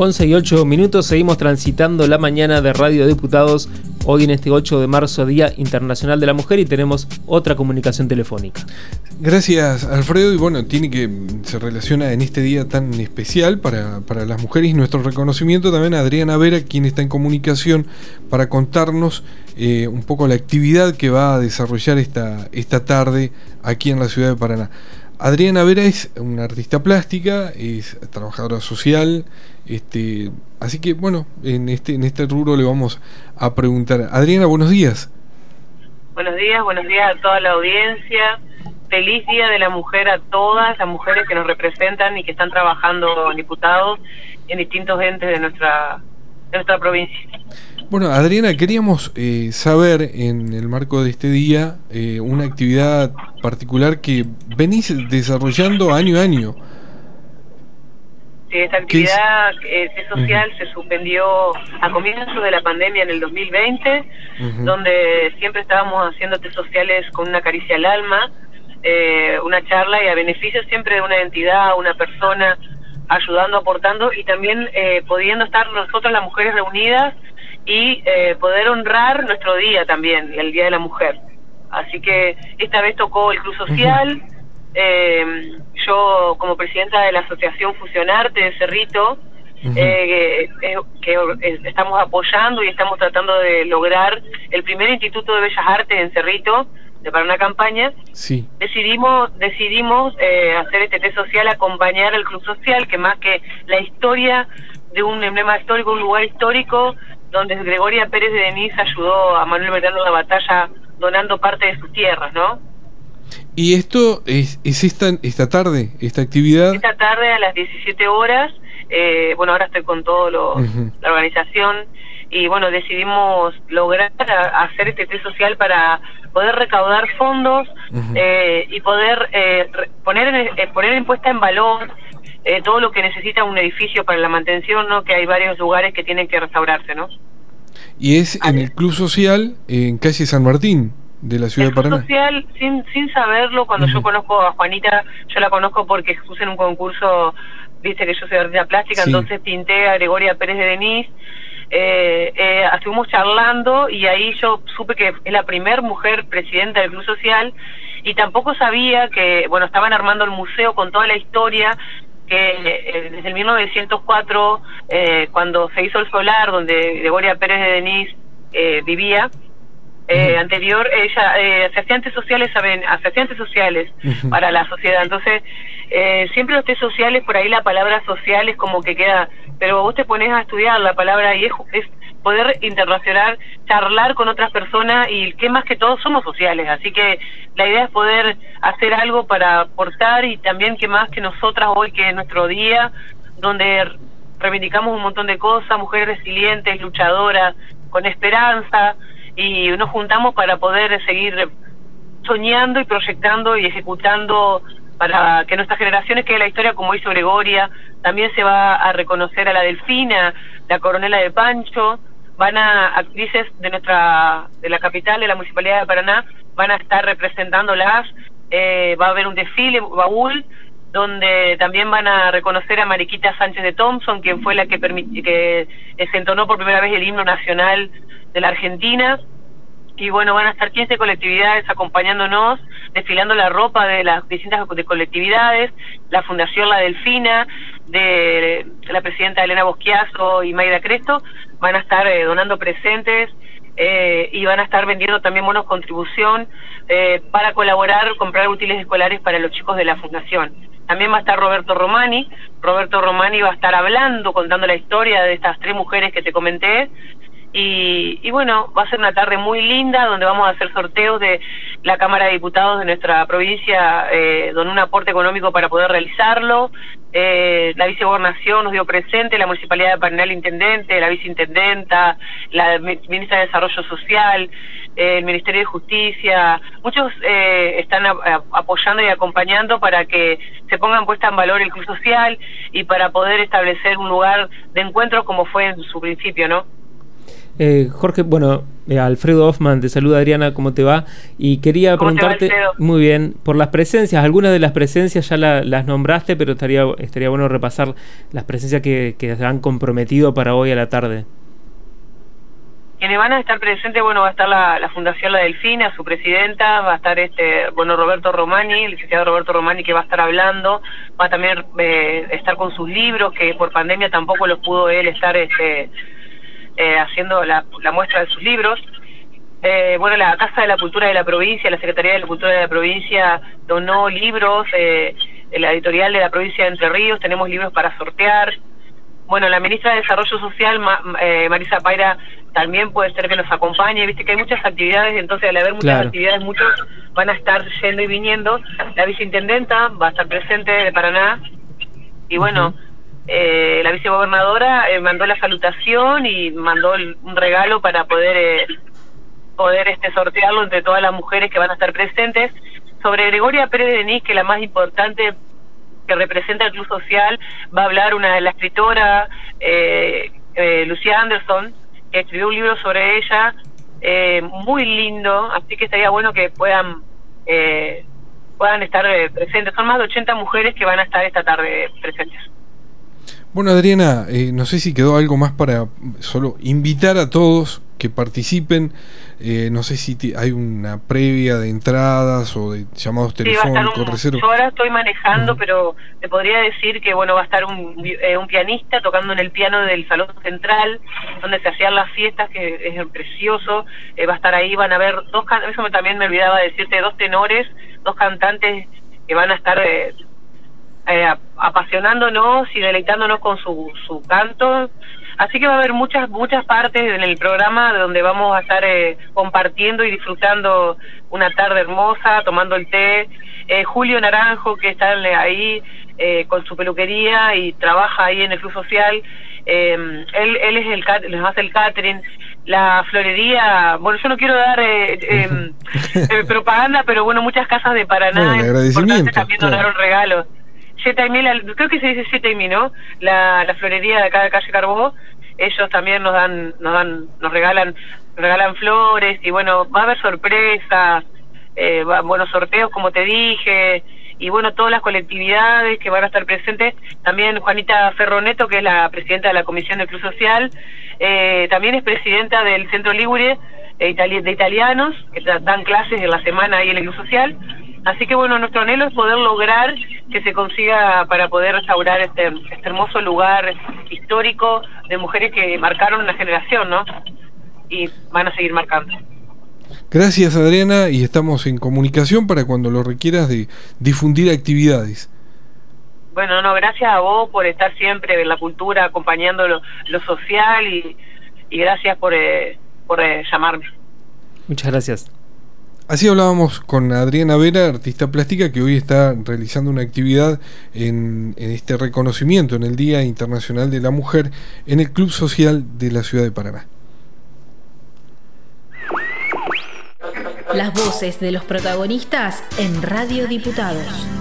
11 y 8 minutos, seguimos transitando la mañana de Radio Diputados, hoy en este 8 de marzo, Día Internacional de la Mujer, y tenemos otra comunicación telefónica. Gracias, Alfredo, y bueno, tiene que, se relaciona en este día tan especial para, las mujeres, nuestro reconocimiento también a Adriana Vera, quien está en comunicación para contarnos eh, un poco la actividad que va a desarrollar esta, esta tarde aquí en la ciudad de Paraná. Adriana Vera es una artista plástica, es trabajadora social, este, así que bueno, en este, en este rubro le vamos a preguntar. Adriana, buenos días. Buenos días, buenos días a toda la audiencia. Feliz Día de la Mujer a todas las mujeres que nos representan y que están trabajando diputados en distintos entes de nuestra, de nuestra provincia. Bueno, Adriana, queríamos eh, saber en el marco de este día eh, una actividad particular que venís desarrollando año a año. Sí, esta actividad eh, social se suspendió a comienzos de la pandemia en el 2020, donde siempre estábamos haciendo test sociales con una caricia al alma, una charla y a beneficio siempre de una entidad, una persona, ayudando, aportando y también pudiendo estar nosotros las mujeres reunidas y eh, poder honrar nuestro día también, el Día de la Mujer. Así que esta vez tocó el Club Social. Eh, yo, como presidenta de la Asociación Fusionarte de Cerrito, eh, que estamos apoyando y estamos tratando de lograr el primer Instituto de Bellas Artes en Cerrito, de para una campaña, sí. decidimos decidimos hacer este test social, acompañar al Club Social, que más que la historia de un emblema histórico, un lugar histórico, donde Gregoria Pérez de Denis ayudó a Manuel Belgrano en la batalla donando parte de sus tierras, ¿no? ¿Y esto es, es esta, esta tarde, esta actividad? Esta tarde a las 17 horas, eh, bueno, ahora estoy con todo lo, la organización y bueno, decidimos lograr hacer este test social para poder recaudar fondos eh, y poder eh, poner, en, poner en puesta en valor eh, todo lo que necesita un edificio para la mantención, ¿no? Que hay varios lugares que tienen que restaurarse, ¿no? Y es en el Club Social en calle San Martín de la ciudad de Paraná. Social, sin, sin saberlo, cuando yo conozco a Juanita, yo la conozco porque puse en un concurso, viste que yo soy artista plástica, entonces pinté a Gregoria Pérez de Denis, eh, eh, estuvimos charlando y ahí yo supe que es la primer mujer presidenta del Club Social y tampoco sabía que, bueno, estaban armando el museo con toda la historia que eh, desde el 1904, eh, cuando se hizo el solar, donde Gregoria Pérez de Denis eh, vivía, eh, anterior, ella eh, hacía sociales, saben, se sociales para la sociedad. Entonces, eh, siempre los test sociales, por ahí la palabra social es como que queda, pero vos te pones a estudiar la palabra y es, es poder internacional, charlar con otras personas y que más que todos somos sociales. Así que la idea es poder hacer algo para aportar y también que más que nosotras hoy, que es nuestro día, donde reivindicamos un montón de cosas, mujeres resilientes, luchadoras, con esperanza, y nos juntamos para poder seguir soñando y proyectando y ejecutando para que nuestras generaciones quede la historia como hizo Gregoria, también se va a reconocer a la Delfina, la Coronela de Pancho, van a actrices de nuestra de la capital de la municipalidad de Paraná van a estar representándolas eh, va a haber un desfile baúl donde también van a reconocer a Mariquita Sánchez de Thompson quien fue la que que se entonó por primera vez el himno nacional de la Argentina. Y bueno, van a estar 15 colectividades acompañándonos, desfilando la ropa de las distintas colectividades, la Fundación La Delfina, de la presidenta Elena Bosquiazo y Mayra Cresto, van a estar eh, donando presentes eh, y van a estar vendiendo también bonos contribución eh, para colaborar, comprar útiles escolares para los chicos de la fundación. También va a estar Roberto Romani. Roberto Romani va a estar hablando, contando la historia de estas tres mujeres que te comenté. Y, y, bueno, va a ser una tarde muy linda donde vamos a hacer sorteos de la Cámara de Diputados de nuestra provincia, eh, don un aporte económico para poder realizarlo. Eh, la vicegobernación nos dio presente, la Municipalidad de Paraná, el Intendente, la Viceintendenta, la Ministra de Desarrollo Social, eh, el Ministerio de Justicia, muchos eh, están apoyando y acompañando para que se pongan puesta en valor el club social y para poder establecer un lugar de encuentro como fue en su principio, ¿no? Eh, Jorge, bueno, eh, Alfredo Hoffman, te saluda Adriana, ¿cómo te va? Y quería preguntarte, muy bien, por las presencias, algunas de las presencias ya las nombraste, pero estaría, estaría bueno repasar las presencias que, que se han comprometido para hoy a la tarde. Quienes van a estar presentes, bueno, va a estar la, Fundación La Delfina, su presidenta, va a estar este, bueno, Roberto Romani, el licenciado Roberto Romani que va a estar hablando, va a también eh, estar con sus libros, que por pandemia tampoco los pudo él estar este, eh, haciendo la, muestra de sus libros. Eh, bueno, la Casa de la Cultura de la Provincia, la Secretaría de la Cultura de la Provincia donó libros, eh, la editorial de la provincia de Entre Ríos, tenemos libros para sortear. Bueno, la ministra de Desarrollo Social, Marisa Paira, también puede ser que nos acompañe, viste que hay muchas actividades, entonces al haber muchas actividades, muchos van a estar yendo y viniendo. La viceintendenta va a estar presente de Paraná y bueno, eh, la vicegobernadora eh, mandó la salutación y mandó un regalo para poder eh, poder este sortearlo entre todas las mujeres que van a estar presentes. Sobre Gregoria Pérez Denis, que la más importante que representa el Club Social, va a hablar una la escritora, eh, Lucía Anderson, que escribió un libro sobre ella, muy lindo, así que estaría bueno que puedan puedan estar presentes. Son más de 80 mujeres que van a estar esta tarde presentes. Bueno, Adriana, no sé si quedó algo más para solo invitar a todos que participen. Eh, no sé si hay una previa de entradas o de llamados telefónicos, Yo ahora estoy manejando, pero te podría decir que bueno va a estar un, eh, un, pianista tocando en el piano del salón central, donde se hacían las fiestas, que es precioso. Eh, va a estar ahí, van a ver dos, eso también me olvidaba decirte, dos tenores, dos cantantes que van a estar apasionándonos y deleitándonos con su, su canto Así que va a haber muchas muchas partes en el programa donde vamos a estar eh, compartiendo y disfrutando una tarde hermosa, tomando el té. Eh, Julio Naranjo, que está ahí eh, con su peluquería y trabaja ahí en el Club Social, él, él es el les hace el catering. La florería, bueno, yo no quiero dar em, propaganda, pero bueno, muchas casas de Paraná bueno, también donaron regalos creo que se dice Siete ¿no? La, la florería de acá de calle Carbó, ellos también nos dan, nos dan, nos regalan, regalan flores y bueno, va a haber sorpresas, eh, buenos sorteos como te dije, y bueno, todas las colectividades que van a estar presentes, también Juanita Ferroneto, que es la presidenta de la Comisión de Cruz Social, eh, también es presidenta del Centro Ligure de, de Italianos, que dan clases en la semana ahí en el Club Social, Así que bueno, nuestro anhelo es poder lograr que se consiga para poder restaurar este, este hermoso lugar histórico de mujeres que marcaron una generación, ¿no? Y van a seguir marcando. Gracias Adriana y estamos en comunicación para cuando lo requieras de difundir actividades. Bueno, no, gracias a vos por estar siempre en la cultura, acompañando lo, social y, gracias por, eh, por eh, llamarme. Muchas gracias. Así hablábamos con Adriana Vera, artista plástica, que hoy está realizando una actividad en, este reconocimiento en el Día Internacional de la Mujer en el Club Social de la Ciudad de Paraná. Las voces de los protagonistas en Radio Diputados.